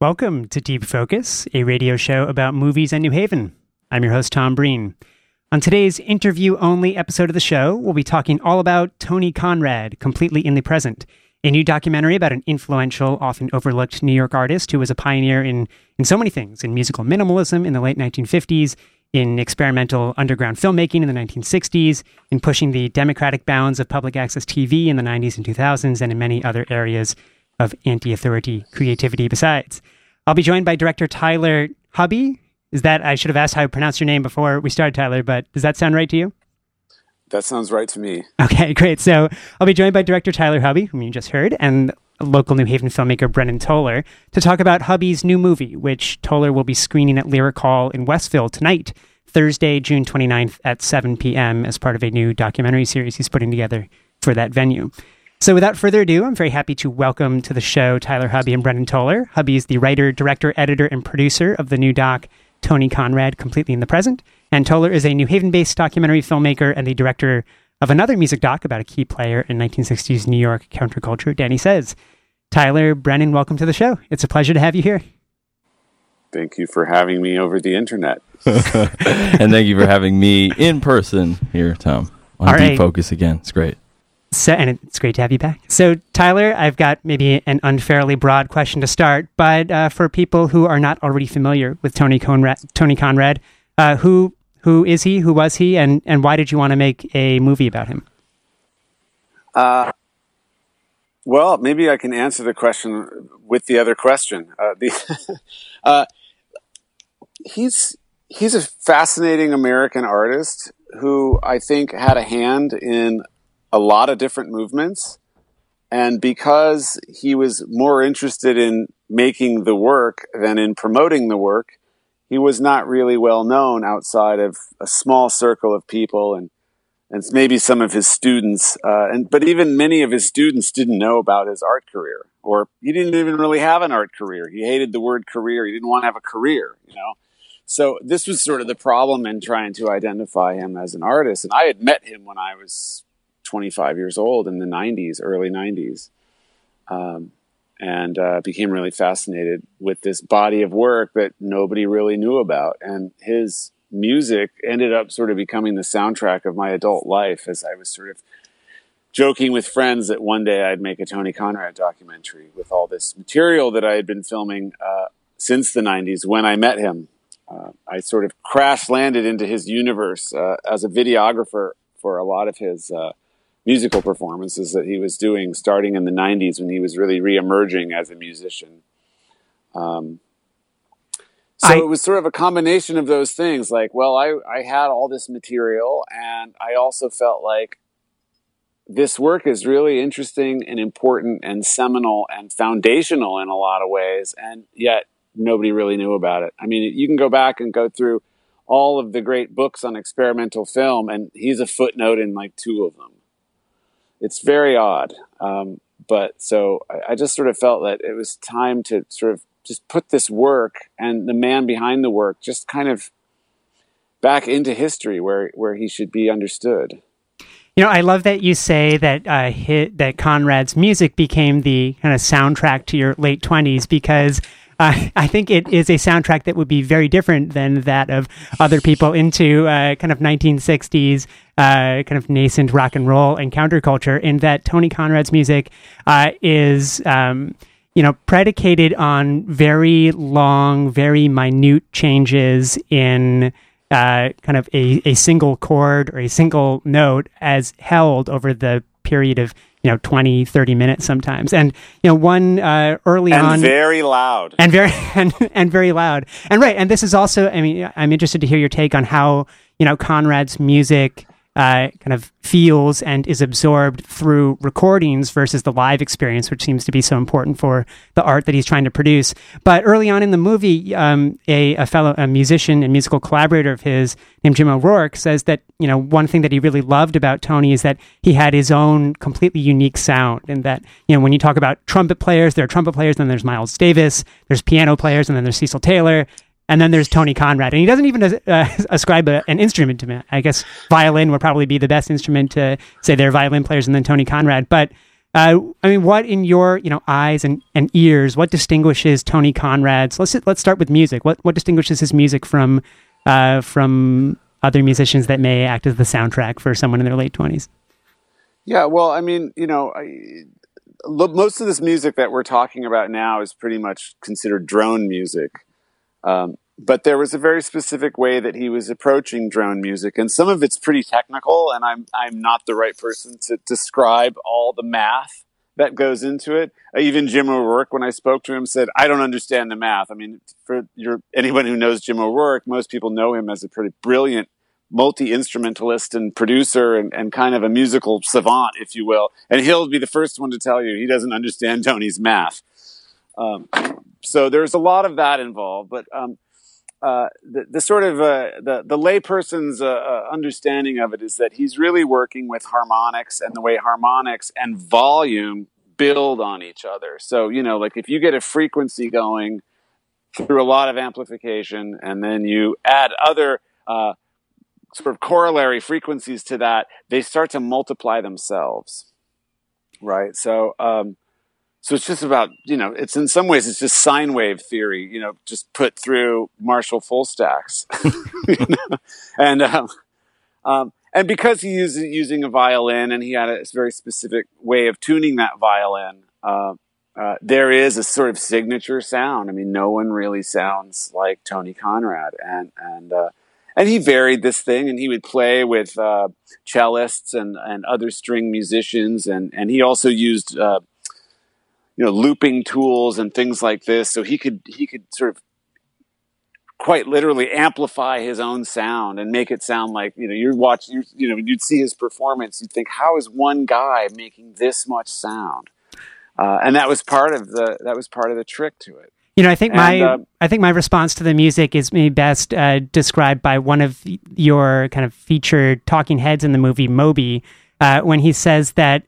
Welcome to Deep Focus, a radio show about movies and New Haven. I'm your host, Tom Breen. On today's interview only episode of the show, we'll be talking all about Tony Conrad, completely in the present, a new documentary about an influential, often overlooked New York artist who was a pioneer in, in so many things in musical minimalism in the late 1950s, in experimental underground filmmaking in the 1960s, in pushing the democratic bounds of public access TV in the 90s and 2000s, and in many other areas of anti authority creativity besides. I'll be joined by director Tyler Hubby. Is that, I should have asked how to pronounce your name before we started, Tyler, but does that sound right to you? That sounds right to me. Okay, great. So I'll be joined by director Tyler Hubby, whom you just heard, and local New Haven filmmaker Brendan Toller to talk about Hubby's new movie, which Toller will be screening at Lyric Hall in Westville tonight, Thursday, June 29th at 7 p.m., as part of a new documentary series he's putting together for that venue. So, without further ado, I'm very happy to welcome to the show Tyler Hubby and Brendan Toller. Hubby is the writer, director, editor, and producer of the new doc Tony Conrad, Completely in the Present. And Toller is a New Haven based documentary filmmaker and the director of another music doc about a key player in 1960s New York counterculture, Danny Says. Tyler, Brendan, welcome to the show. It's a pleasure to have you here. Thank you for having me over the internet. and thank you for having me in person here, Tom, on All Deep right. Focus again. It's great. So, and it's great to have you back. So, Tyler, I've got maybe an unfairly broad question to start, but uh, for people who are not already familiar with Tony Conrad, Tony Conrad, uh, who who is he? Who was he? And and why did you want to make a movie about him? Uh, well, maybe I can answer the question with the other question. Uh, the, uh, he's he's a fascinating American artist who I think had a hand in a lot of different movements. And because he was more interested in making the work than in promoting the work, he was not really well known outside of a small circle of people and and maybe some of his students. Uh, and but even many of his students didn't know about his art career, or he didn't even really have an art career. He hated the word career. He didn't want to have a career, you know. So this was sort of the problem in trying to identify him as an artist. And I had met him when I was 25 years old in the 90s, early 90s. Um, and uh, became really fascinated with this body of work that nobody really knew about. And his music ended up sort of becoming the soundtrack of my adult life as I was sort of joking with friends that one day I'd make a Tony Conrad documentary with all this material that I had been filming uh, since the 90s when I met him. Uh, I sort of crash landed into his universe uh, as a videographer for a lot of his uh, musical performances that he was doing starting in the 90s when he was really re-emerging as a musician. Um, so I- it was sort of a combination of those things. Like, well, I, I had all this material and I also felt like this work is really interesting and important and seminal and foundational in a lot of ways. And yet nobody really knew about it. I mean, you can go back and go through all of the great books on experimental film and he's a footnote in like two of them. It's very odd. Um, but so I, I just sort of felt that it was time to sort of just put this work and the man behind the work just kind of back into history where, where he should be understood. You know, I love that you say that uh, hit, that Conrad's music became the kind of soundtrack to your late twenties because. Uh, I think it is a soundtrack that would be very different than that of other people into uh, kind of 1960s uh, kind of nascent rock and roll and counterculture. In that Tony Conrad's music uh, is, um, you know, predicated on very long, very minute changes in uh, kind of a, a single chord or a single note as held over the period of you know 20 30 minutes sometimes. And you know one uh, early and on very loud. And very and, and very loud. And right and this is also i mean i'm interested to hear your take on how you know conrad's music uh, kind of feels and is absorbed through recordings versus the live experience, which seems to be so important for the art that he's trying to produce. But early on in the movie, um, a, a fellow a musician and musical collaborator of his named Jim O'Rourke says that you know one thing that he really loved about Tony is that he had his own completely unique sound, and that you know when you talk about trumpet players, there are trumpet players, then there's Miles Davis, there's piano players, and then there's Cecil Taylor, and then there's Tony Conrad, and he doesn't even uh, ascribe a, an instrument to me. I guess violin would probably be the best instrument to say they're violin players, and then Tony Conrad. But Uh, I mean, what in your you know eyes and, and ears? What distinguishes Tony Conrad's? Let's let's start with music. What what distinguishes his music from uh, from other musicians that may act as the soundtrack for someone in their late twenties? Yeah, well, I mean, you know, I, most of this music that we're talking about now is pretty much considered drone music. Um, but there was a very specific way that he was approaching drone music, and some of it's pretty technical. And I'm I'm not the right person to describe all the math that goes into it. Uh, even Jim O'Rourke, when I spoke to him, said, "I don't understand the math." I mean, for your anyone who knows Jim O'Rourke, most people know him as a pretty brilliant multi instrumentalist and producer and, and kind of a musical savant, if you will. And he'll be the first one to tell you he doesn't understand Tony's math. Um, so there's a lot of that involved, but um, uh, the, the, sort of uh, the the layperson's uh, uh, understanding of it is that he's really working with harmonics and the way harmonics and volume build on each other. So you know, like if you get a frequency going through a lot of amplification, and then you add other uh, sort of corollary frequencies to that, they start to multiply themselves, right? So. Um, so it's just about, you know, it's in some ways, it's just sine wave theory, you know, just put through Marshall full stacks. And, um, um, and because he was using a violin and he had a very specific way of tuning that violin, uh, uh, there is a sort of signature sound. I mean, no one really sounds like Tony Conrad, and and uh, and he varied this thing, and he would play with uh, cellists and and other string musicians, and and he also used uh, you know looping tools and things like this. So he could he could sort of quite literally amplify his own sound and make it sound like you know you're watching you you know you'd see his performance you'd think how is one guy making this much sound? Uh, and that was part of the that was part of the trick to it. You know, I think and, my uh, I think my response to the music is maybe best uh, described by one of your kind of featured talking heads in the movie Moby, uh, when he says that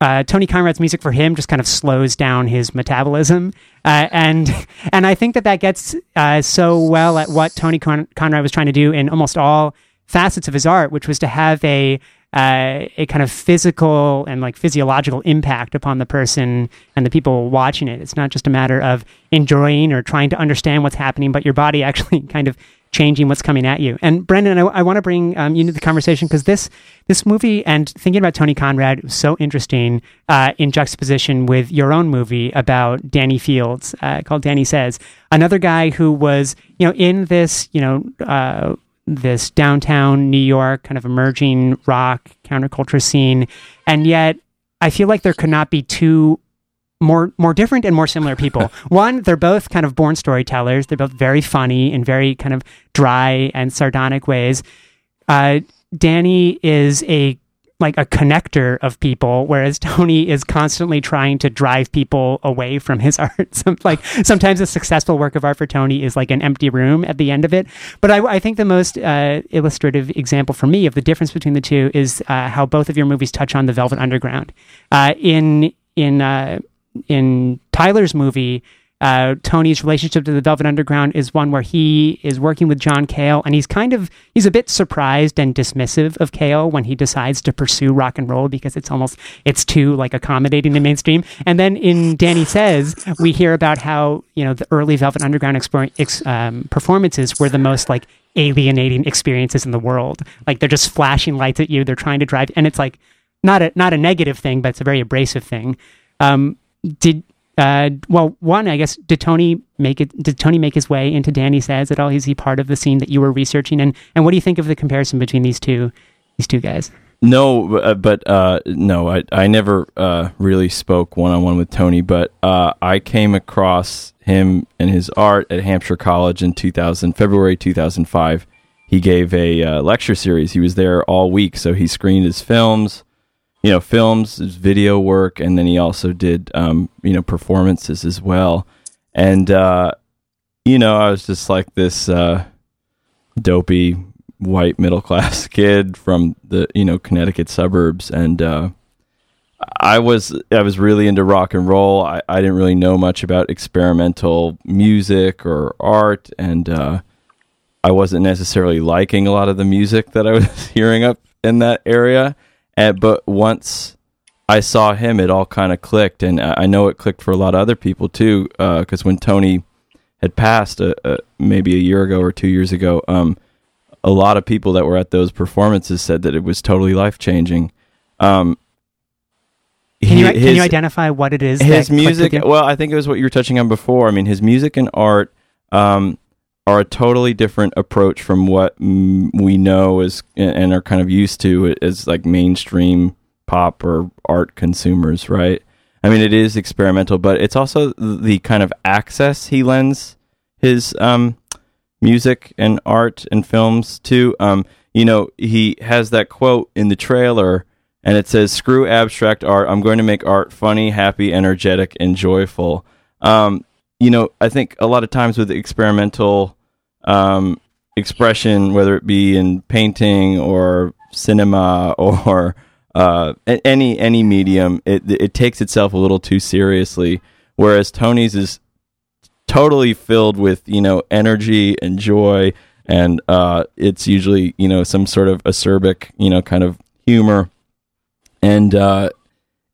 uh, Tony Conrad's music for him just kind of slows down his metabolism, uh, and and I think that that gets uh, so well at what Tony Con- Conrad was trying to do in almost all facets of his art, which was to have a uh, a kind of physical and like physiological impact upon the person and the people watching it. It's not just a matter of enjoying or trying to understand what's happening, but your body actually kind of changing what's coming at you. And Brendan, I, I want to bring um, you into the conversation because this this movie and thinking about Tony Conrad was so interesting uh, in juxtaposition with your own movie about Danny Fields uh, called Danny Says, another guy who was you know in this you know. Uh, this downtown New York kind of emerging rock counterculture scene, and yet I feel like there could not be two more more different and more similar people. One, they're both kind of born storytellers. They're both very funny in very kind of dry and sardonic ways. Uh, Danny is a like a connector of people, whereas Tony is constantly trying to drive people away from his art. Some, like sometimes a successful work of art for Tony is like an empty room at the end of it. But I, I think the most uh, illustrative example for me of the difference between the two is uh, how both of your movies touch on the Velvet Underground. Uh, in in uh, in Tyler's movie, uh, Tony's relationship to the Velvet Underground is one where he is working with John Cale, and he's kind of he's a bit surprised and dismissive of Cale when he decides to pursue rock and roll because it's almost it's too like accommodating the mainstream. And then in Danny Says, we hear about how you know the early Velvet Underground ex, um, performances were the most like alienating experiences in the world. Like they're just flashing lights at you, they're trying to drive, and it's like not a not a negative thing, but it's a very abrasive thing. Um, did uh, well, one, I guess, did Tony make it? Did Tony make his way into Danny Says at all? Is he part of the scene that you were researching? And and what do you think of the comparison between these two these two guys? No, uh, but uh, no, I I never uh, really spoke one on one with Tony, but uh, I came across him and his art at Hampshire College in 2000, February 2005. He gave a uh, lecture series. He was there all week, so he screened his films you know films, video work, and then he also did um, you know performances as well. And uh, you know, I was just like this uh, dopey white middle class kid from the you know Connecticut suburbs, and uh, I was I was really into rock and roll. I, I didn't really know much about experimental music or art, and uh, I wasn't necessarily liking a lot of the music that I was hearing up in that area. And, but once I saw him, it all kind of clicked, and I know it clicked for a lot of other people too. Because uh, when Tony had passed, uh, uh, maybe a year ago or two years ago, um, a lot of people that were at those performances said that it was totally life changing. Um, can, you, his, can you identify what it is? His music. Well, I think it was what you were touching on before. I mean, his music and art um, are a totally different approach from what mm, we know as and are kind of used to as like mainstream pop or art consumers, right? I mean, it is experimental, but it's also the kind of access he lends his um, music and art and films to. Um, you know, he has that quote in the trailer, and it says, "Screw abstract art. I'm going to make art funny, happy, energetic, and joyful." Um, you know, I think a lot of times with experimental um, expression, whether it be in painting or cinema or uh, any any medium, it it takes itself a little too seriously. Whereas Tony's is totally filled with you know energy and joy, and uh, it's usually you know some sort of acerbic you know kind of humor, and uh,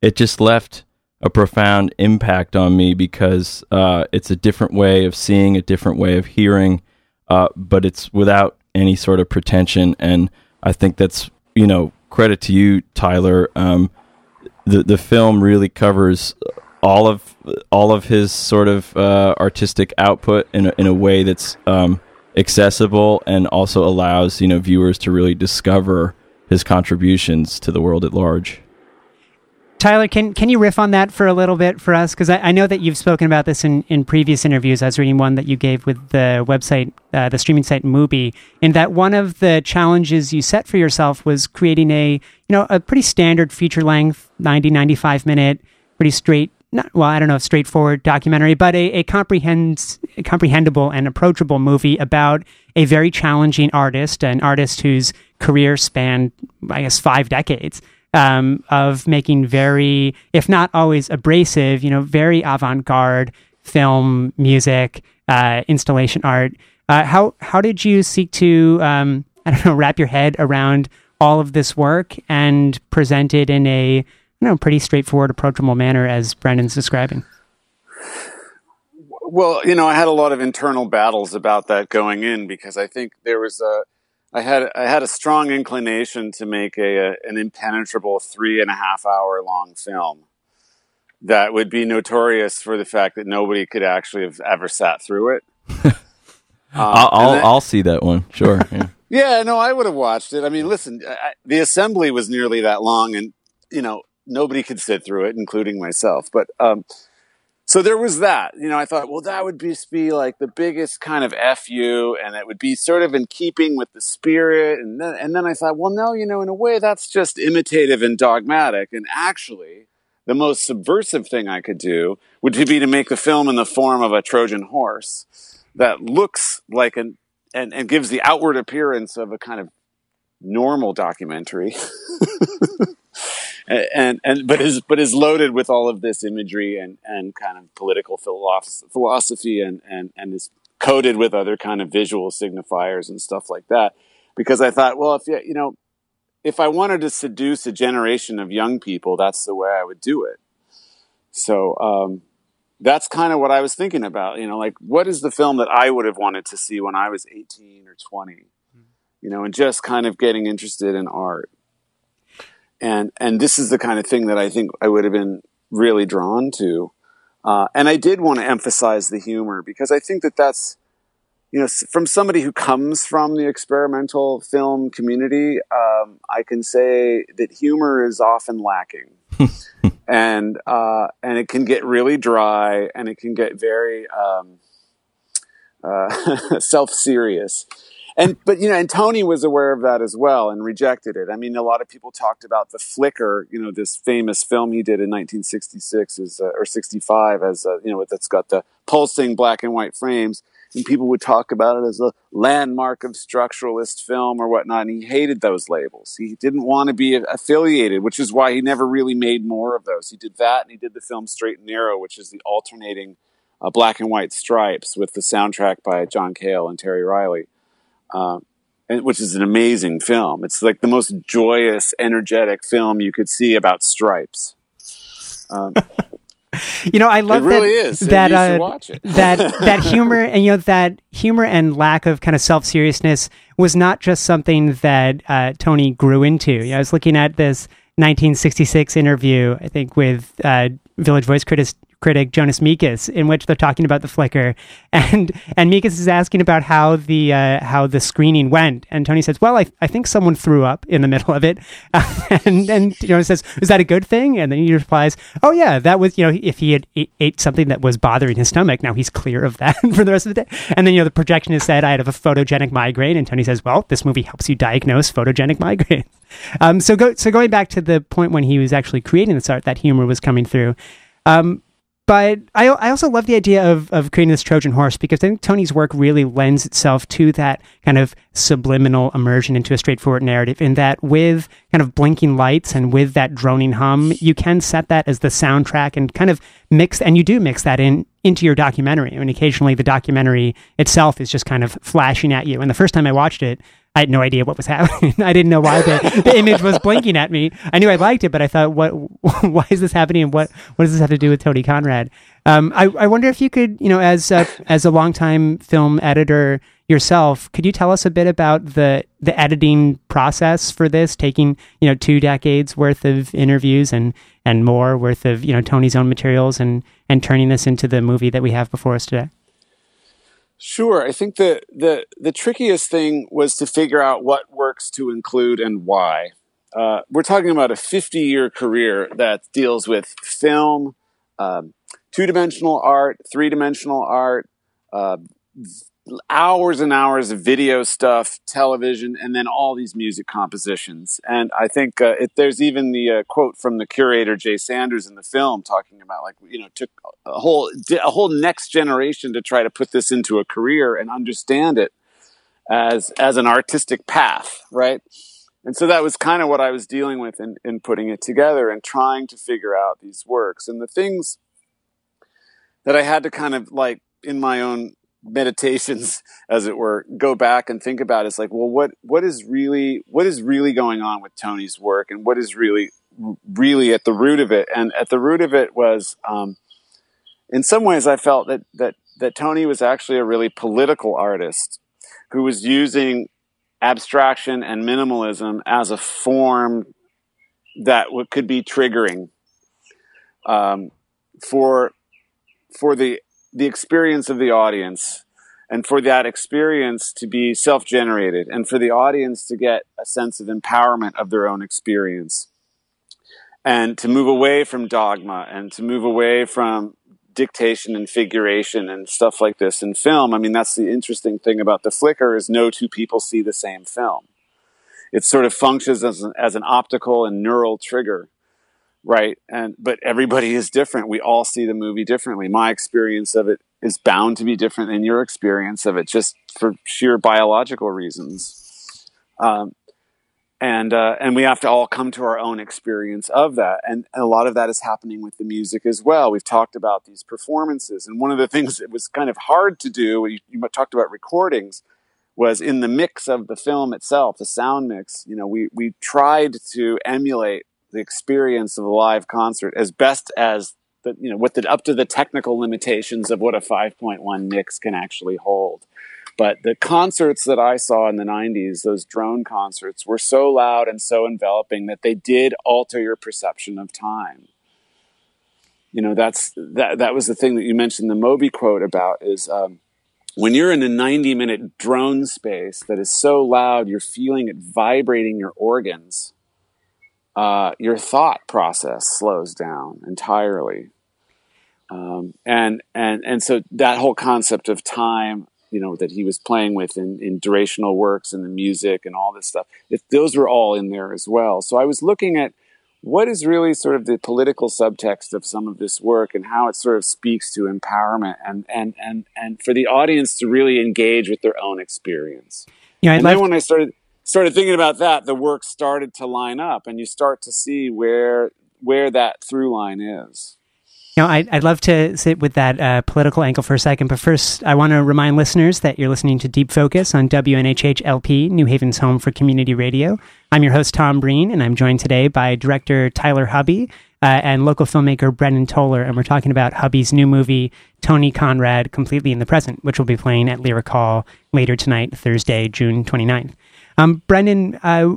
it just left a profound impact on me because uh, it's a different way of seeing, a different way of hearing, uh, but it's without any sort of pretension. And I think that's you know credit to you, Tyler. Um, the the film really covers all of all of his sort of uh, artistic output in a, in a way that's um, accessible and also allows you know viewers to really discover his contributions to the world at large. Tyler, can can you riff on that for a little bit for us? Because I, I, know that you've spoken about this in, in previous interviews. I was reading one that you gave with the website, uh, the streaming site Mubi, in that one of the challenges you set for yourself was creating a you know a pretty standard feature length, 90, 95 minute, pretty straight. Not, well, I don't know, straightforward documentary, but a, a comprehends, comprehensible and approachable movie about a very challenging artist, an artist whose career spanned, I guess, five decades um, of making very, if not always abrasive, you know, very avant-garde film, music, uh, installation art. Uh, how how did you seek to um, I don't know wrap your head around all of this work and present it in a you know pretty straightforward, approachable manner as Brendan's describing? Well, you know, I had a lot of internal battles about that going in because I think there was a I had I had a strong inclination to make a, a, an impenetrable three and a half hour long film that would be notorious for the fact that nobody could actually have ever sat through it. um, I'll I'll, then, I'll, see that one. Sure. Yeah. yeah no, I would have watched it. I mean, listen, I, the assembly was nearly that long, and you know nobody could sit through it, including myself. But um, so there was that. You know, I thought, well, that would be, be like the biggest kind of fu, and it would be sort of in keeping with the spirit. And then, and then I thought, well, no, you know, in a way, that's just imitative and dogmatic. And actually, the most subversive thing I could do would be to make the film in the form of a Trojan horse that looks like an and, and gives the outward appearance of a kind of normal documentary. and and but is but is loaded with all of this imagery and and kind of political philosophy and and and is coated with other kind of visual signifiers and stuff like that. Because I thought well if you you know if I wanted to seduce a generation of young people that's the way I would do it. So um, that's kind of what I was thinking about you know like what is the film that I would have wanted to see when I was 18 or 20 hmm. you know and just kind of getting interested in art and and this is the kind of thing that I think I would have been really drawn to. Uh, and I did want to emphasize the humor because I think that that's you know from somebody who comes from the experimental film community, um, I can say that humor is often lacking. and uh, and it can get really dry, and it can get very um, uh, self serious and but you know, and Tony was aware of that as well and rejected it. I mean, a lot of people talked about the Flicker, you know, this famous film he did in 1966 as, uh, or 65 as uh, you know that's got the pulsing black and white frames, and people would talk about it as a landmark of structuralist film or whatnot. And he hated those labels. He didn't want to be affiliated, which is why he never really made more of those. He did that, and he did the film Straight and Narrow, which is the alternating uh, black and white stripes with the soundtrack by John Cale and Terry Riley uh, and, which is an amazing film. It's like the most joyous, energetic film you could see about stripes. Um, you know, I love it really that, is. that uh, watch it. that that humor and you know that humor and lack of kind of self seriousness was not just something that uh, Tony grew into. You know, I was looking at this 1966 interview, I think, with uh, Village Voice critic critic Jonas Mekas, in which they're talking about the flicker, and and Mekas is asking about how the uh, how the screening went, and Tony says, "Well, I, I think someone threw up in the middle of it," and and you know says, "Is that a good thing?" And then he replies, "Oh yeah, that was you know if he had ate, ate something that was bothering his stomach, now he's clear of that for the rest of the day." And then you know the projectionist said, "I have a photogenic migraine," and Tony says, "Well, this movie helps you diagnose photogenic migraine." Um, so go so going back to the point when he was actually creating this art, that humor was coming through. Um, but I, I also love the idea of, of creating this Trojan horse because I think Tony's work really lends itself to that kind of subliminal immersion into a straightforward narrative. In that, with kind of blinking lights and with that droning hum, you can set that as the soundtrack and kind of mix, and you do mix that in into your documentary. I mean, occasionally the documentary itself is just kind of flashing at you. And the first time I watched it, I had no idea what was happening. I didn't know why the, the image was blinking at me. I knew I liked it, but I thought, what? Why is this happening? And what? What does this have to do with Tony Conrad? Um, I, I wonder if you could, you know, as a, as a longtime film editor yourself, could you tell us a bit about the the editing process for this, taking you know two decades worth of interviews and and more worth of you know Tony's own materials and and turning this into the movie that we have before us today? Sure. I think the, the, the trickiest thing was to figure out what works to include and why. Uh, we're talking about a 50 year career that deals with film, um, two dimensional art, three dimensional art, uh, hours and hours of video stuff, television, and then all these music compositions. And I think uh, it, there's even the uh, quote from the curator Jay Sanders in the film talking about like you know took a whole a whole next generation to try to put this into a career and understand it as as an artistic path, right? And so that was kind of what I was dealing with in, in putting it together and trying to figure out these works and the things that I had to kind of like in my own meditations as it were go back and think about it's like well what what is really what is really going on with tony's work and what is really really at the root of it? And at the root of it was um, in some ways i felt that that that tony was actually a really political artist who was using abstraction and minimalism as a form that could be triggering um, for for the the experience of the audience and for that experience to be self generated and for the audience to get a sense of empowerment of their own experience and to move away from dogma and to move away from dictation and figuration and stuff like this in film. I mean, that's the interesting thing about the flicker is no two people see the same film. It sort of functions as an, as an optical and neural trigger right? And but everybody is different. We all see the movie differently. My experience of it is bound to be different than your experience of it just for sheer biological reasons. Um, and uh, and we have to all come to our own experience of that. And, a lot of that is happening with the music as well. We've talked about these performances and one of the things that was kind of hard to do you, you talked about recordings was in the mix of the film itself the sound mix you know we we tried to emulate the experience of a live concert as best as the, you know, with the, up to the technical limitations of what a 5.1 mix can actually hold. But the concerts that I saw in the 90s, those drone concerts, were so loud and so enveloping that they did alter your perception of time. You know, that's that. That was the thing that you mentioned the Moby quote about is um, when you're in a 90 minute drone space that is so loud, you're feeling it vibrating your organs uh, your thought process slows down entirely. Um, and and and so that whole concept of time, you know, that he was playing with in, in durational works and the music and all this stuff, if those were all in there as well. So I was looking at what is really sort of the political subtext of some of this work and how it sort of speaks to empowerment and and and and for the audience to really engage with their own experience. Yeah, and then when I started started thinking about that, the work started to line up, and you start to see where where that through line is. You know, I, would love to sit with that uh, political angle for a second, but first, I want to remind listeners that you're listening to Deep Focus on WNHH LP, New Haven's home for community radio. I'm your host, Tom Breen, and I'm joined today by director Tyler Hubby, uh, and local filmmaker Brendan Toller, and we're talking about Hubby's new movie, Tony Conrad, Completely in the Present, which will be playing at Lyric Hall later tonight, Thursday, June 29th. Um, Brendan, uh,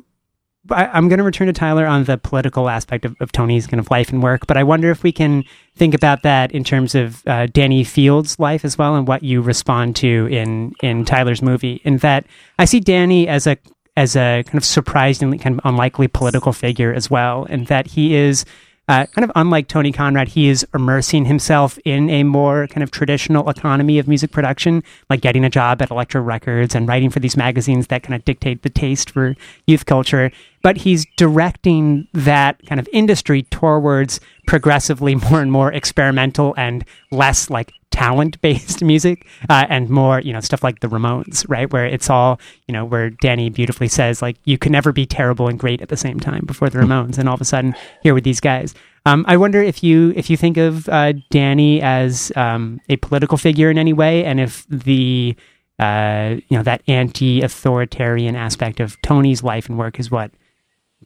I, am going to return to Tyler on the political aspect of, of, Tony's kind of life and work, but I wonder if we can think about that in terms of uh, Danny Field's life as well and what you respond to in in Tyler's movie. In that, I see Danny as a as a kind of surprisingly kind of unlikely political figure as well, and that he is uh, kind of unlike Tony Conrad, he is immersing himself in a more kind of traditional economy of music production, like getting a job at Elektra Records and writing for these magazines that kind of dictate the taste for youth culture. But he's directing that kind of industry towards progressively more and more experimental and less like talent based music uh, and more you know stuff like the ramones right? Where it's all you know where danny beautifully says like you can never be terrible and great at the same time before the ramones and all of a sudden here with these guys. Um, i wonder if you if you think of uh, danny as um, a political figure in any way and if the uh, you know that anti-authoritarian aspect of tony's life and work is what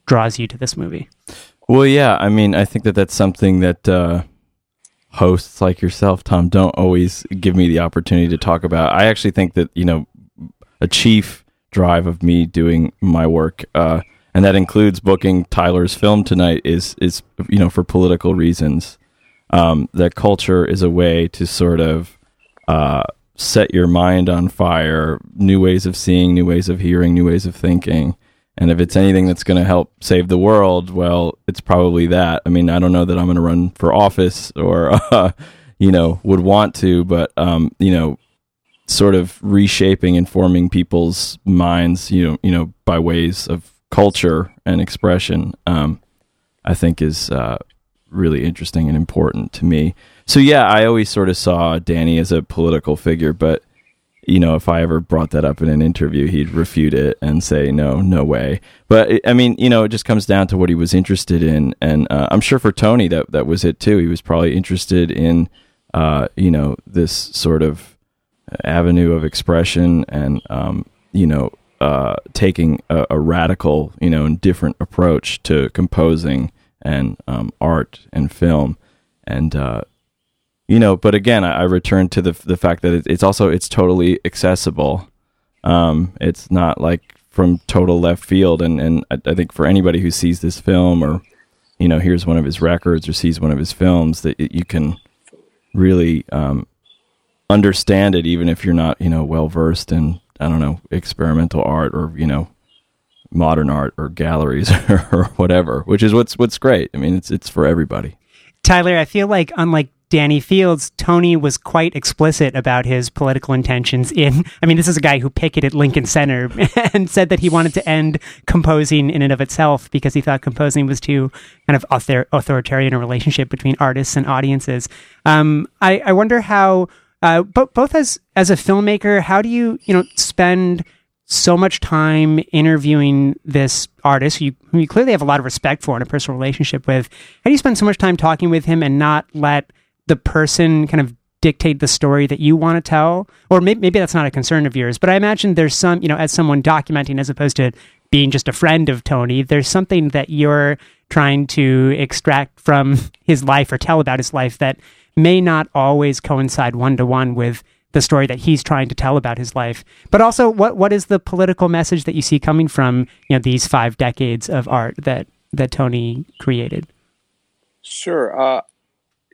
draws you to this movie? Well yeah i mean i think that that's something that uh, hosts like yourself, Tom, don't always give me the opportunity to talk about. I actually think that you know a chief drive of me doing my work, uh, and that includes booking Tyler's film tonight, is is you know for political reasons. Um, that culture is a way to sort of uh, set your mind on fire, new ways of seeing, new ways of hearing, new ways of thinking. And if it's anything that's going to help save the world, well, it's probably that. I mean, I don't know that I'm going to run for office or, uh, you know, would want to, but, um, you know, sort of reshaping and forming people's minds, you know, you know, by ways of culture and expression, um, I think is uh, really interesting and important to me. So yeah, I always sort of saw Danny as a political figure, but you know, if I ever brought that up in an interview, he'd refute it and say, no, no way. But I mean, you know, it just comes down to what he was interested in. And uh, I'm sure for Tony, that, that was it too. He was probably interested in, uh, you know, this sort of avenue of expression and, um, you know, uh, taking a, a, radical, you know, and different approach to composing and um, art and film. And, uh, you know, but again, I, I return to the the fact that it, it's also it's totally accessible. Um, it's not like from total left field, and and I, I, think for anybody who sees this film or you know hears one of his records or sees one of his films, that it, you can really um, understand it, even if you're not you know well versed in I don't know experimental art or you know modern art or galleries or whatever, which is what's what's great. I mean, it's it's for everybody. Tyler, I feel like unlike Danny Fields, Tony was quite explicit about his political intentions in I mean this is a guy who picketed Lincoln Center and said that he wanted to end composing in and of itself because he thought composing was too kind of author- authoritarian a relationship between artists and audiences. Um, I, I wonder how uh, both as as a filmmaker, how do you you know spend so much time interviewing this artist who you, who you clearly have a lot of respect for and a personal relationship with. How do you spend so much time talking with him and not let the person kind of dictate the story that you want to tell? Or maybe, maybe that's not a concern of yours but i imagine there's some you know as someone documenting as opposed to being just a friend of tony there's something that you're trying to extract from his life or tell about his life that may not always coincide one to one with the story that he's trying to tell about his life. But also what what is the political message that you see coming from you know these five decades of art that that tony created? Sure uh,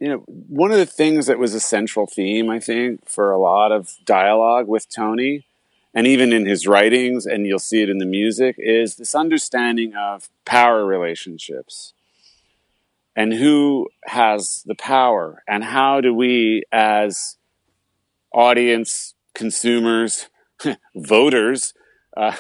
you know, one of the things that was a central theme, I think, for a lot of dialogue with Tony, and even in his writings, and you'll see it in the music, is this understanding of power relationships and who has the power, and how do we, as audience, consumers, voters, uh,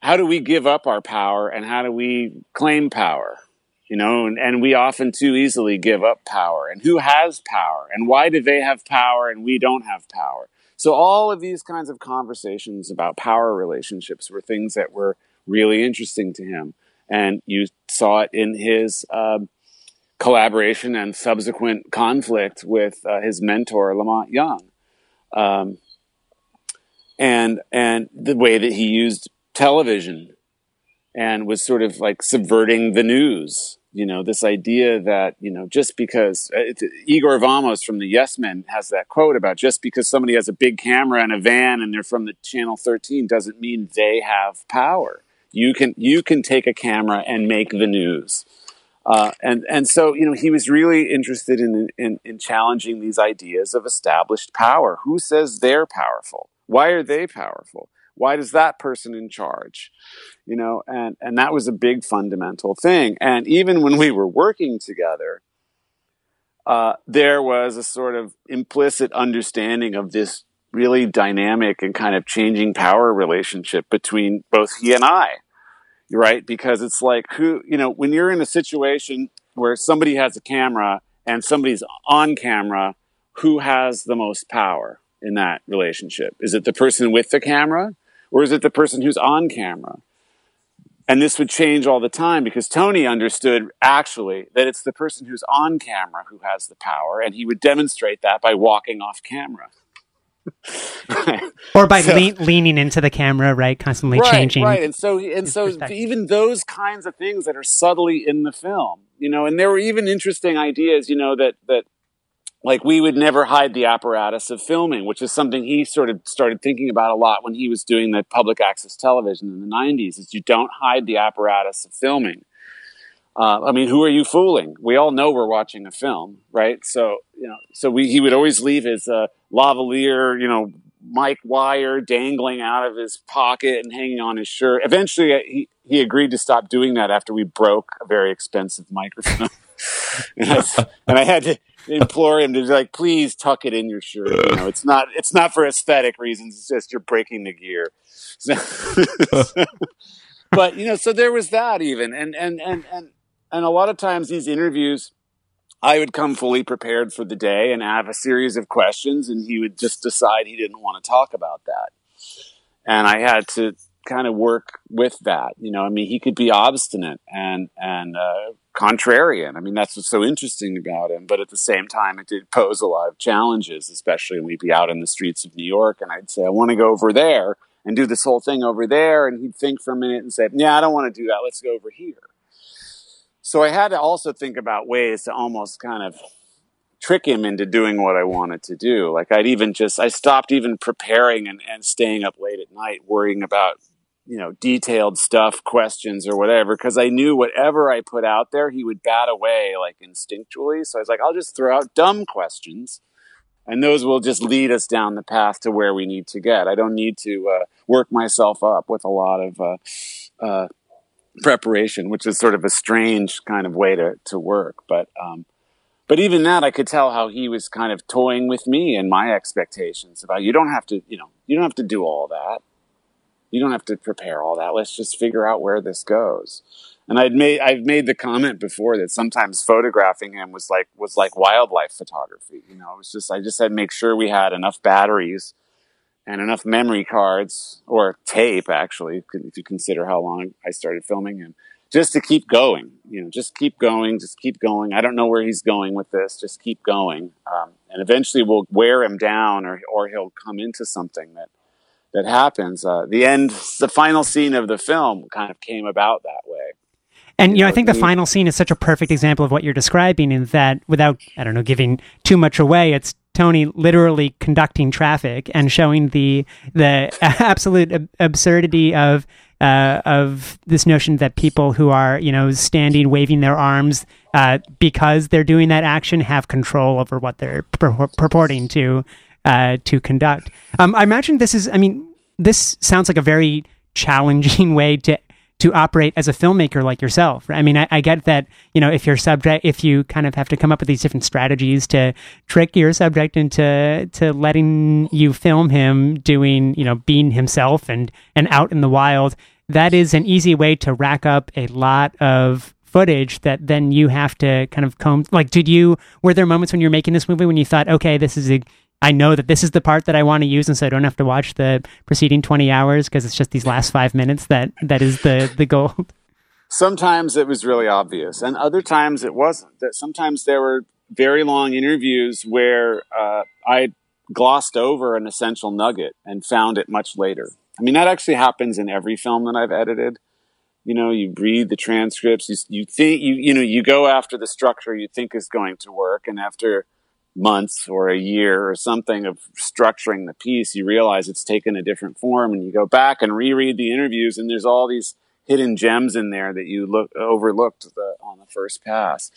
how do we give up our power and how do we claim power? You know, and, and we often too easily give up power. And who has power? And why do they have power and we don't have power? So all of these kinds of conversations about power relationships were things that were really interesting to him. And you saw it in his uh, collaboration and subsequent conflict with uh, his mentor, La Monte Young. Um, and, and the way that he used television and was sort of like subverting the news You know, this idea that, you know, just because uh, Igor Vamos from the Yes Men has that quote about just because somebody has a big camera and a van and they're from the channel 13 doesn't mean they have power. You can, you can take a camera and make the news. Uh, and and so you know he was really interested in, in, in challenging these ideas of established power. Who says they're powerful? Why are they powerful? Why does that person in charge? You know, and and that was a big fundamental thing. And even when we were working together, uh, there was a sort of implicit understanding of this really dynamic and kind of changing power relationship between both he and I right? Because it's like who, you know, when you're in a situation where somebody has a camera and somebody's on camera, who has the most power in that relationship? Is it the person with the camera or is it the person who's on camera? And this would change all the time because Tony understood actually that it's the person who's on camera who has the power, and he would demonstrate that by walking off camera or by so, le- leaning into the camera, right? Constantly right, changing. Right. And so, and so even those kinds of things that are subtly in the film, you know, and there were even interesting ideas, you know, that, that like we would never hide the apparatus of filming, which is something he sort of started thinking about a lot when he was doing the public access television in the 90s is you don't hide the apparatus of filming. Uh, I mean, who are you fooling? We all know we're watching a film, right? So, you know, so we, he would always leave his, uh, lavalier, you know, mic wire dangling out of his pocket and hanging on his shirt. Eventually, uh, he, he agreed to stop doing that after we broke a very expensive microphone. and, I, and, I, had to implore him to be like, please tuck it in your shirt. You know, it's not it's not for aesthetic reasons. It's just you're breaking the gear. So, but you know, so there was that even, and and and and and a lot of times these interviews I would come fully prepared for the day and have a series of questions, and he would just decide he didn't want to talk about that. And I had to kind of work with that. You know, I mean, he could be obstinate and and uh, contrarian. I mean, that's what's so interesting about him. But at the same time, it did pose a lot of challenges, especially when we'd be out in the streets of New York, and I'd say, "I want to go over there and do this whole thing over there," and he'd think for a minute and say, "Yeah, I don't want to do that. Let's go over here." So I had to also think about ways to almost kind of trick him into doing what I wanted to do. Like I'd even just, I stopped even preparing and, and staying up late at night worrying about, you know, detailed stuff, questions or whatever, because I knew whatever I put out there, he would bat away like instinctually. So I was like, I'll just throw out dumb questions and those will just lead us down the path to where we need to get. I don't need to uh, work myself up with a lot of, uh, uh, preparation, which is sort of a strange kind of way to, to work. But, um, but even that, I could tell how he was kind of toying with me and my expectations about you don't have to, you know, you don't have to do all that. You don't have to prepare all that. Let's just figure out where this goes. And I'd made I've made the comment before that sometimes photographing him was like was like wildlife photography. You know, it was just I just had to make sure we had enough batteries and enough memory cards or tape actually if you consider how long i started filming him just to keep going you know just keep going just keep going i don't know where he's going with this just keep going um, and eventually we'll wear him down or, or he'll come into something that that happens. Uh, the end the final scene of the film kind of came about that way. And you know, I think the final scene is such a perfect example of what you're describing in that without I don't know giving too much away, it's Tony literally conducting traffic and showing the the absolute ab- absurdity of uh, of this notion that people who are you know standing waving their arms uh, because they're doing that action have control over what they're pur- purporting to uh, to conduct. Um, I imagine this is. I mean, this sounds like a very challenging way to to operate as a filmmaker like yourself. I mean, I, I, get that, you know, if your subject, if you kind of have to come up with these different strategies to trick your subject into to letting you film him doing, you know, being himself and and out in the wild, that is an easy way to rack up a lot of footage that then you have to kind of comb like did you were there moments when you're making this movie when you thought okay this is a I know that this is the part that I want to use, and so I don't have to watch the preceding twenty hours because it's just these last five minutes that that is the the gold. Sometimes it was really obvious, and other times it wasn't. That sometimes there were very long interviews where uh, I glossed over an essential nugget and found it much later. I mean, that actually happens in every film that I've edited. You know, you read the transcripts. You, you think you you know you go after the structure you think is going to work, and after months or a year or something of structuring the piece, you realize it's taken a different form, and you go back and reread the interviews, and there's all these hidden gems in there that you look overlooked the, on the first pass.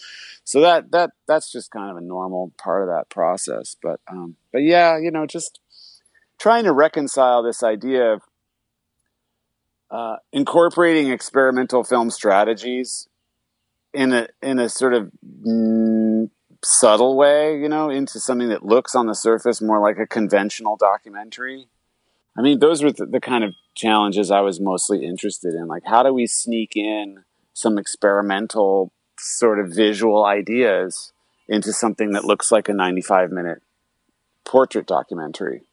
So that that that's just kind of a normal part of that process. But um, but yeah, you know, just trying to reconcile this idea of uh, incorporating experimental film strategies in a in a sort of subtle way, you know, into something that looks on the surface more like a conventional documentary. I mean, those were the, the kind of challenges I was mostly interested in. Like, how do we sneak in some experimental sort of visual ideas into something that looks like a 95 minute portrait documentary?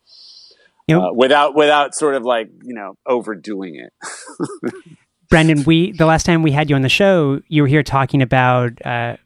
You know, uh, without without sort of like you know overdoing it. Brendan, we the last time we had you on the show, you were here talking about uh,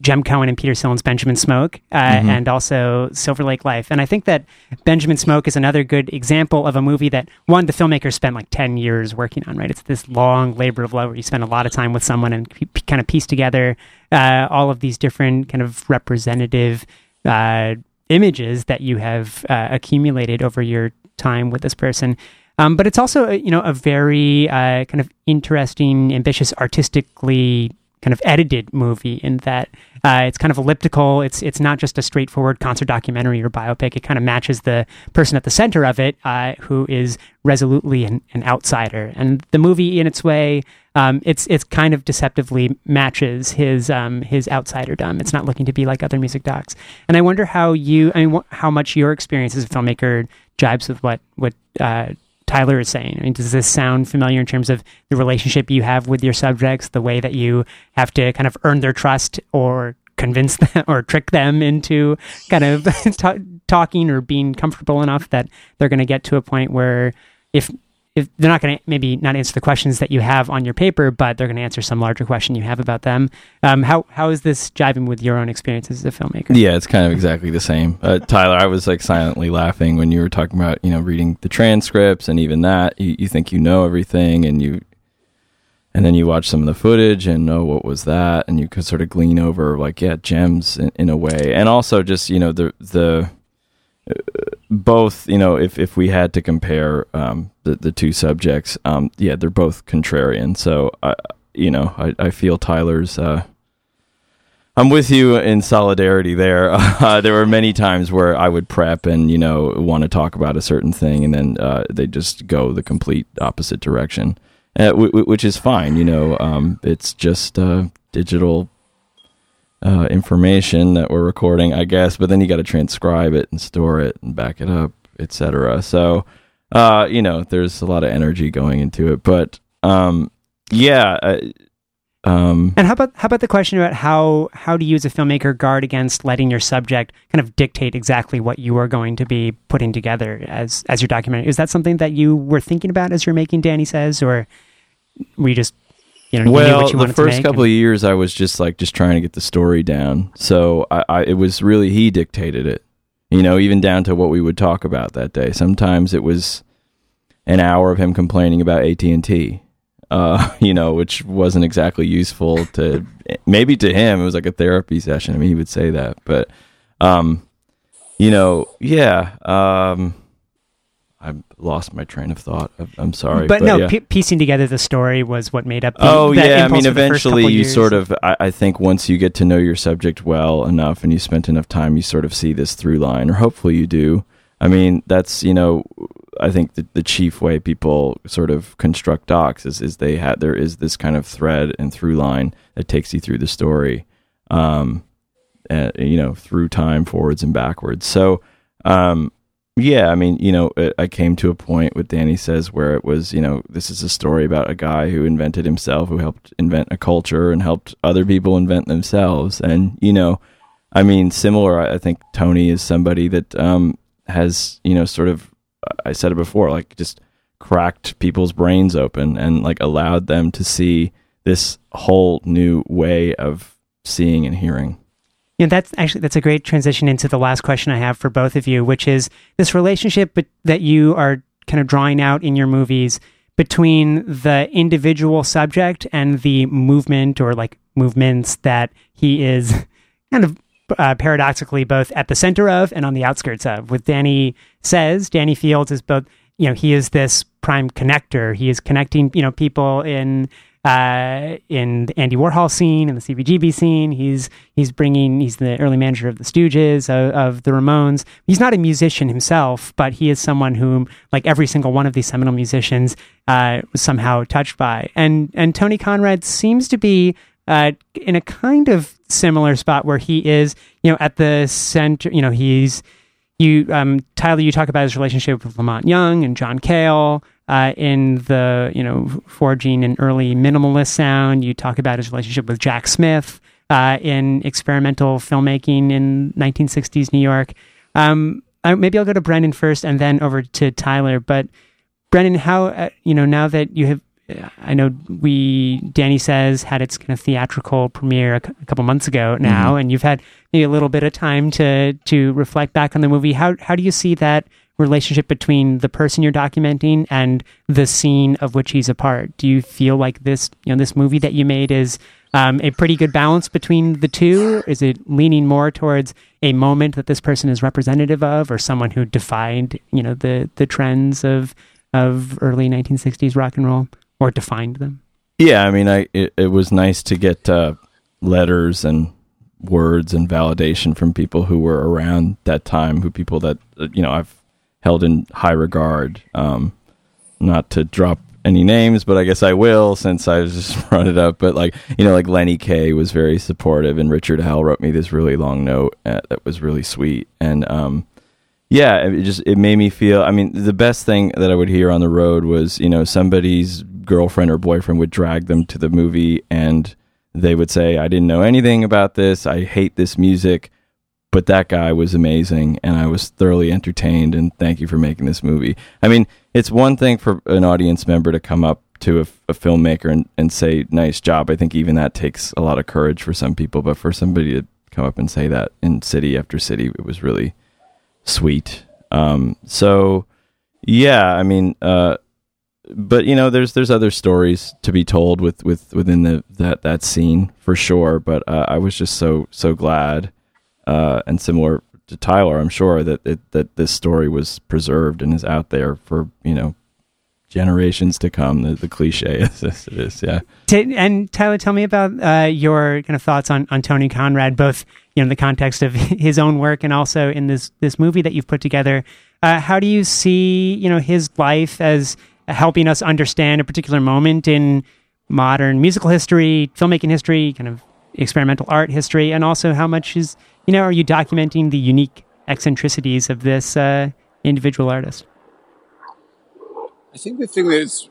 Jem Cohen and Peter Sillen's Benjamin Smoke, uh, mm-hmm. and also Silver Lake Life. And I think that Benjamin Smoke is another good example of a movie that one the filmmaker spent like ten years working on. Right, it's this long labor of love where you spend a lot of time with someone and p- kind of piece together uh, all of these different kind of representative uh, images that you have uh, accumulated over your time with this person. Um, but it's also, you know, a very uh, kind of interesting, ambitious, artistically kind of edited movie in that uh, it's kind of elliptical. It's it's not just a straightforward concert documentary or biopic. It kind of matches the person at the center of it, uh, who is resolutely an, an, outsider. And the movie, in its way, um, it's it's kind of deceptively matches his um, his outsiderdom. It's not looking to be like other music docs. And I wonder how you, I mean, wh- how much your experience as a filmmaker jibes with what what uh, Tyler is saying. I mean, does this sound familiar in terms of the relationship you have with your subjects, the way that you have to kind of earn their trust or convince them or trick them into kind of t- talking or being comfortable enough that they're going to get to a point where if if they're not going to maybe not answer the questions that you have on your paper, but they're going to answer some larger question you have about them. Um, how how is this jiving with your own experiences as a filmmaker? Yeah, it's kind of exactly the same. Uh, Tyler, I was like silently laughing when you were talking about you know reading the transcripts and even that you, you think you know everything and you and then you watch some of the footage and oh what was that and you could sort of glean over like yeah gems in, in a way and also just you know the the both, you know, if, if we had to compare um, the the two subjects, um, yeah, they're both contrarian. So, I, you know, I, I feel Tyler's. Uh, I'm with you in solidarity there. Uh, there were many times where I would prep and you know want to talk about a certain thing, and then uh, they just go the complete opposite direction, uh, w- w- which is fine. You know, um, it's just uh, digital uh, information that we're recording, I guess. But then you got to transcribe it and store it and back it up, etc. So, uh, you know, there's a lot of energy going into it. But um, yeah. Um, and how about how about the question about how how do you as a filmmaker guard against letting your subject kind of dictate exactly what you are going to be putting together as as your documentary? Is that something that you were thinking about as you're making Danny Says, or were you just you know, well, you the first couple and... of years, I was just like just trying to get the story down. So I, I, it was really he dictated it. You know, even down to what we would talk about that day. Sometimes it was an hour of him complaining about AT and T. Uh, you know, which wasn't exactly useful to maybe to him. It was like a therapy session. I mean, he would say that, but um, you know, yeah. Um, I lost my train of thought. I'm sorry, but, but no, yeah. p- piecing together the story was what made up. The, oh yeah, I mean, eventually you sort of. I, I, think once you get to know your subject well enough, and you spent enough time, you sort of see this through line, or hopefully you do. I mean, that's you know, I think the, the chief way people sort of construct docs is is they have there is this kind of thread and through line that takes you through the story, um, uh, you know, through time forwards and backwards. So. Um, yeah, I mean, you know, I came to a point with Danny says where it was, you know, this is a story about a guy who invented himself, who helped invent a culture and helped other people invent themselves. And, you know, I mean, similar, I think Tony is somebody that um, has, you know, sort of, I said it before, like just cracked people's brains open and like allowed them to see this whole new way of seeing and hearing. You know, that's actually that's a great transition into the last question I have for both of you, which is this relationship that you are kind of drawing out in your movies between the individual subject and the movement or like movements that he is kind of uh, paradoxically both at the center of and on the outskirts of. With Danny says, Danny Fields is both, you know, he is this prime connector. He is connecting, you know, people in uh, in the Andy Warhol scene and the CBGB scene. He's he's bringing he's the early manager of the Stooges of, of, the Ramones. He's not a musician himself, but he is someone whom like every single one of these seminal musicians uh, was somehow touched by. And and Tony Conrad seems to be uh, in a kind of similar spot where he is, you know, at the center. You know, he's you um, Tyler. You talk about his relationship with La Monte Young and John Cale uh, in the you know forging an early minimalist sound. You talk about his relationship with Jack Smith uh, in experimental filmmaking in 1960s New York. Um, I, maybe I'll go to Brendan first and then over to Tyler. But Brendan, how uh, you know now that you have I know we Danny says had its kind of theatrical premiere a, c- a couple months ago now, mm-hmm. and you've had maybe a little bit of time to to reflect back on the movie. How how do you see that relationship between the person you're documenting and the scene of which he's a part? Do you feel like this, you know, this movie that you made is um, a pretty good balance between the two? Is it leaning more towards a moment that this person is representative of, or someone who defined, you know, the the trends of of early 1960s rock and roll, or defined them? Yeah, I mean, I it, it was nice to get uh, letters and words and validation from people who were around that time, who people that you know I've held in high regard. Um, not to drop any names, but I guess I will since I just brought it up. But like you know, like Lenny Kaye was very supportive, and Richard Hell wrote me this really long note uh, that was really sweet. And um, yeah, it just it made me feel. I mean, the best thing that I would hear on the road was you know somebody's girlfriend or boyfriend would drag them to the movie, and they would say, "I didn't know anything about this. I hate this music." But that guy was amazing and I was thoroughly entertained and thank you for making this movie. I mean, it's one thing for an audience member to come up to a, a, filmmaker and, and say nice job. I think even that takes a lot of courage for some people, but for somebody to come up and say that in city after city, it was really sweet. Um, so yeah, I mean, uh, but you know, there's there's other stories to be told with, with within the that that scene for sure. But uh, I was just so so glad uh, and similar to Tyler, I'm sure that it, that this story was preserved and is out there for you know generations to come. The, the cliche is it is, yeah. And Tyler, tell me about uh, your kind of thoughts on, on Tony Conrad, both you know in the context of his own work and also in this this movie that you've put together. Uh, how do you see you know his life as helping us understand a particular moment in modern musical history, filmmaking history, kind of experimental art history, and also how much is you know, are you documenting the unique eccentricities of this uh, individual artist? I think the thing that's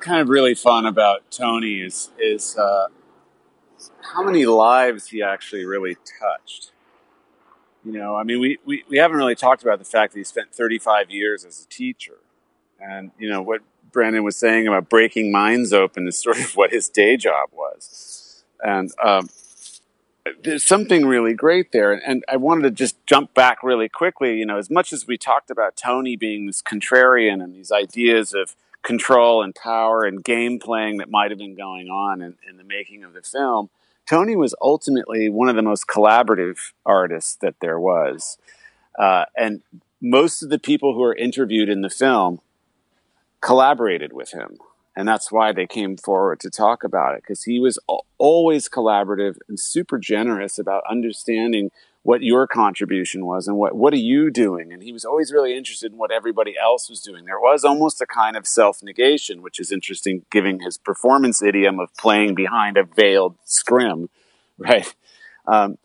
kind of really fun about Tony is is uh, how many lives he actually really touched. You know, I mean, we, we, we haven't really talked about the fact that he spent 35 years as a teacher. And, you know, what Brendan was saying about breaking minds open is sort of what his day job was. And um, there's something really great there. And I wanted to just jump back really quickly. You know, as much as we talked about Tony being this contrarian and these ideas of control and power and game playing that might have been going on in, in the making of the film, Tony was ultimately one of the most collaborative artists that there was. Uh, and most of the people who are interviewed in the film collaborated with him and that's why they came forward to talk about it because he was always collaborative and super generous about understanding what your contribution was and what what are you doing? And he was always really interested in what everybody else was doing. There was almost a kind of self-negation which is interesting given his performance idiom of playing behind a veiled scrim right? Um,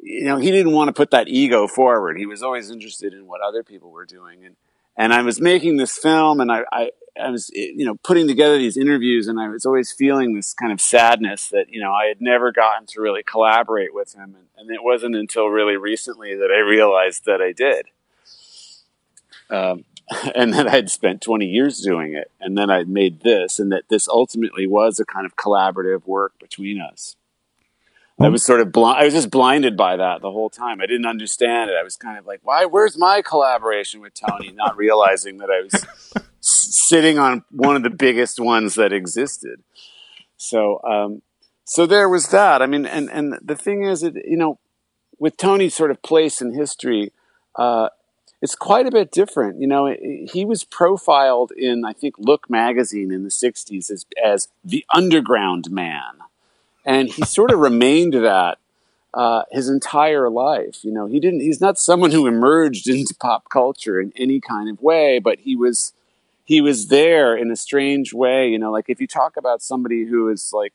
you know he didn't want to put that ego forward. He was always interested in what other people were doing. And and I was making this film and I, I, I was, you know, putting together these interviews and I was always feeling this kind of sadness that, you know, I had never gotten to really collaborate with him. And, and it wasn't until really recently that I realized that I did. Um, and that I'd spent 20 years doing it. And then I'd made this and that this ultimately was a kind of collaborative work between us. I was sort of blind. I was just blinded by that the whole time. I didn't understand it. I was kind of like, why? Where's my collaboration with Tony? Not realizing that I was sitting on one of the biggest ones that existed. So, um, so there was that. I mean, and and the thing is, it you know, with Tony's sort of place in history, uh, it's quite a bit different. You know, he was profiled in I think Look magazine in the '60s as as the underground man, and he sort of remained that uh, his entire life. You know, he didn't. He's not someone who emerged into pop culture in any kind of way, but he was he was there in a strange way. You know, like if you talk about somebody who is like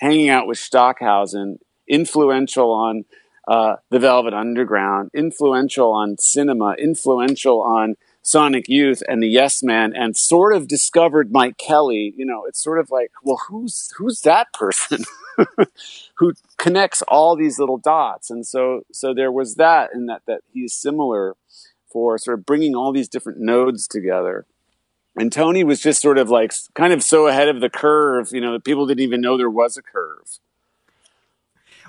hanging out with Stockhausen, influential on uh, the Velvet Underground, influential on cinema, influential on Sonic Youth and the Yes Man, and sort of discovered Mike Kelley. You know, it's sort of like, well, who's who's that person who connects all these little dots? And so, so there was that, and that that he's similar for sort of bringing all these different nodes together. And Tony was just sort of like kind of so ahead of the curve, you know, that people didn't even know there was a curve.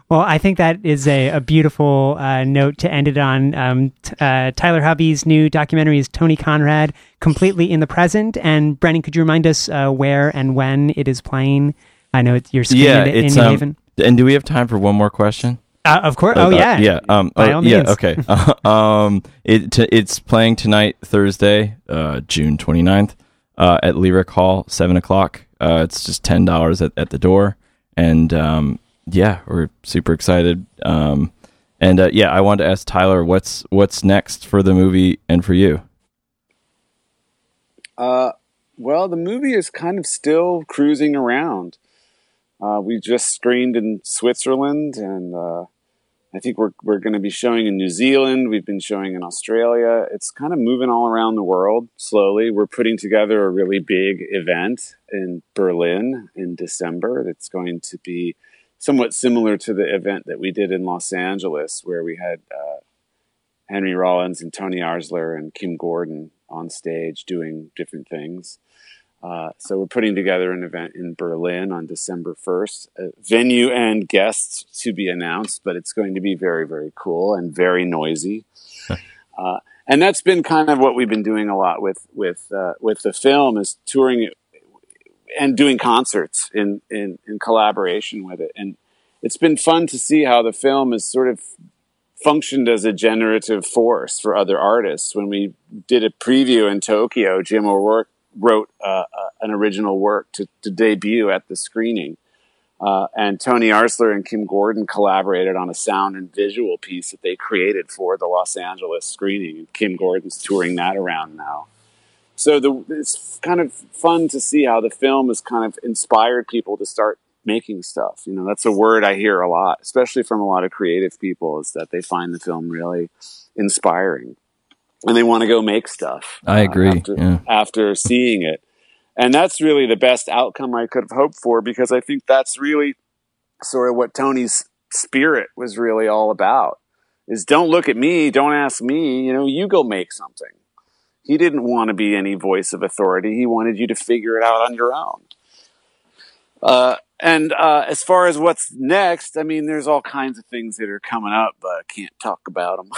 Well, I think that is a, a beautiful uh, note to end it on. Um, t- uh, Tyler Hubby's new documentary is Tony Conrad, completely in the present. And Brendan, could you remind us uh, where and when it is playing? I know it's, you're yeah, it in it's, New um, Haven. And do we have time for one more question? Uh, of course. Oh, Uh, yeah. yeah. Um, By oh, all yeah. means. Okay. um, it t- it's playing tonight, Thursday, uh, June 29th, uh, at Lyric Hall, seven o'clock. Uh, it's just ten dollars at, at the door, and um, yeah, we're super excited. Um, and uh, yeah, I wanted to ask Tyler, what's what's next for the movie and for you? Uh, well, the movie is kind of still cruising around. Uh, we just screened in Switzerland, and uh, I think we're we're going to be showing in New Zealand. We've been showing in Australia. It's kind of moving all around the world slowly. We're putting together a really big event in Berlin in December. That's going to be somewhat similar to the event that we did in Los Angeles, where we had uh, Henry Rollins and Tony Oursler and Kim Gordon on stage doing different things. Uh, so we're putting together an event in Berlin on December 1st. Uh, venue and guests to be announced, but it's going to be very, very cool and very noisy. uh, and that's been kind of what we've been doing a lot with with uh, with the film is touring it and doing concerts in, in in collaboration with it. And it's been fun to see how the film has sort of functioned as a generative force for other artists. When we did a preview in Tokyo, Jim O'Rourke wrote uh, uh, an original work to, to debut at the screening. Uh, and Tony Oursler and Kim Gordon collaborated on a sound and visual piece that they created for the Los Angeles screening. And Kim Gordon's touring that around now. So the, it's kind of fun to see how the film has kind of inspired people to start making stuff. You know, that's a word I hear a lot, especially from a lot of creative people, is that they find the film really inspiring and they want to go make stuff. I agree. Uh, after, yeah. after seeing it. And that's really the best outcome I could have hoped for because I think that's really sort of what Tony's spirit was really all about is don't look at me, don't ask me, you know, you go make something. He didn't want to be any voice of authority. He wanted you to figure it out on your own. Uh, and uh, as far as what's next, I mean, there's all kinds of things that are coming up, but I can't talk about them.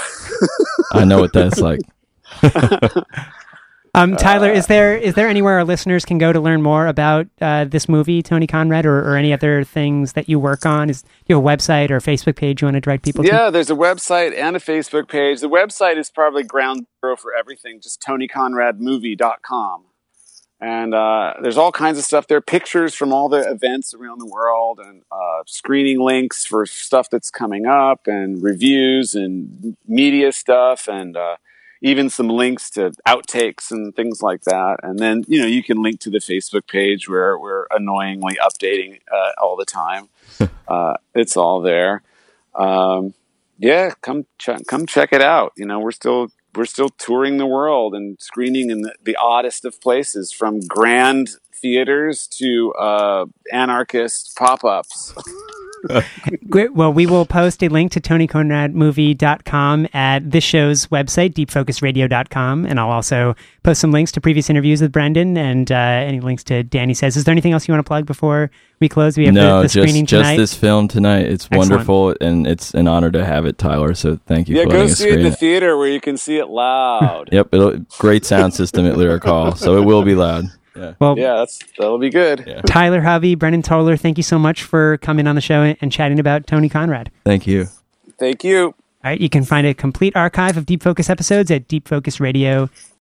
I know what that's like. Um, Tyler, is there is there anywhere our listeners can go to learn more about uh, this movie, Tony Conrad, or, or any other things that you work on? Is do you have a website or a Facebook page you want to direct people to? yeah, there's a website and a Facebook page. The website is probably ground zero for everything, just TonyConradMovie.com. And uh, there's all kinds of stuff there, pictures from all the events around the world, and uh, screening links for stuff that's coming up, and reviews and media stuff, and uh, even some links to outtakes and things like that. And then you know you can link to the Facebook page where we're annoyingly updating uh, all the time. uh, it's all there. Um, yeah, come ch- come check it out. You know we're still we're still touring the world and screening in the, the oddest of places, from grand theaters to uh, anarchist pop ups. Great. Well, we will post a link to TonyConradMovie.com at this show's website, deepfocusradio.com. And I'll also post some links to previous interviews with Brendan and uh, any links to Danny Says. Is there anything else you want to plug before we close? We have no, the, the just, screening just tonight. this film tonight. It's Excellent. wonderful, and it's an honor to have it, Tyler. So thank you Yeah, for go see it in the it. theater where you can see it loud. Yep, it'll, great sound system at Lyric Hall, so it will be loud. Yeah. well, Yeah, that's that'll be good. Yeah. Tyler Hubby, Brendan Toller, thank you so much for coming on the show and chatting about Tony Conrad. Thank you. Thank you. All right, you can find a complete archive of Deep Focus episodes at deepfocusradio.com.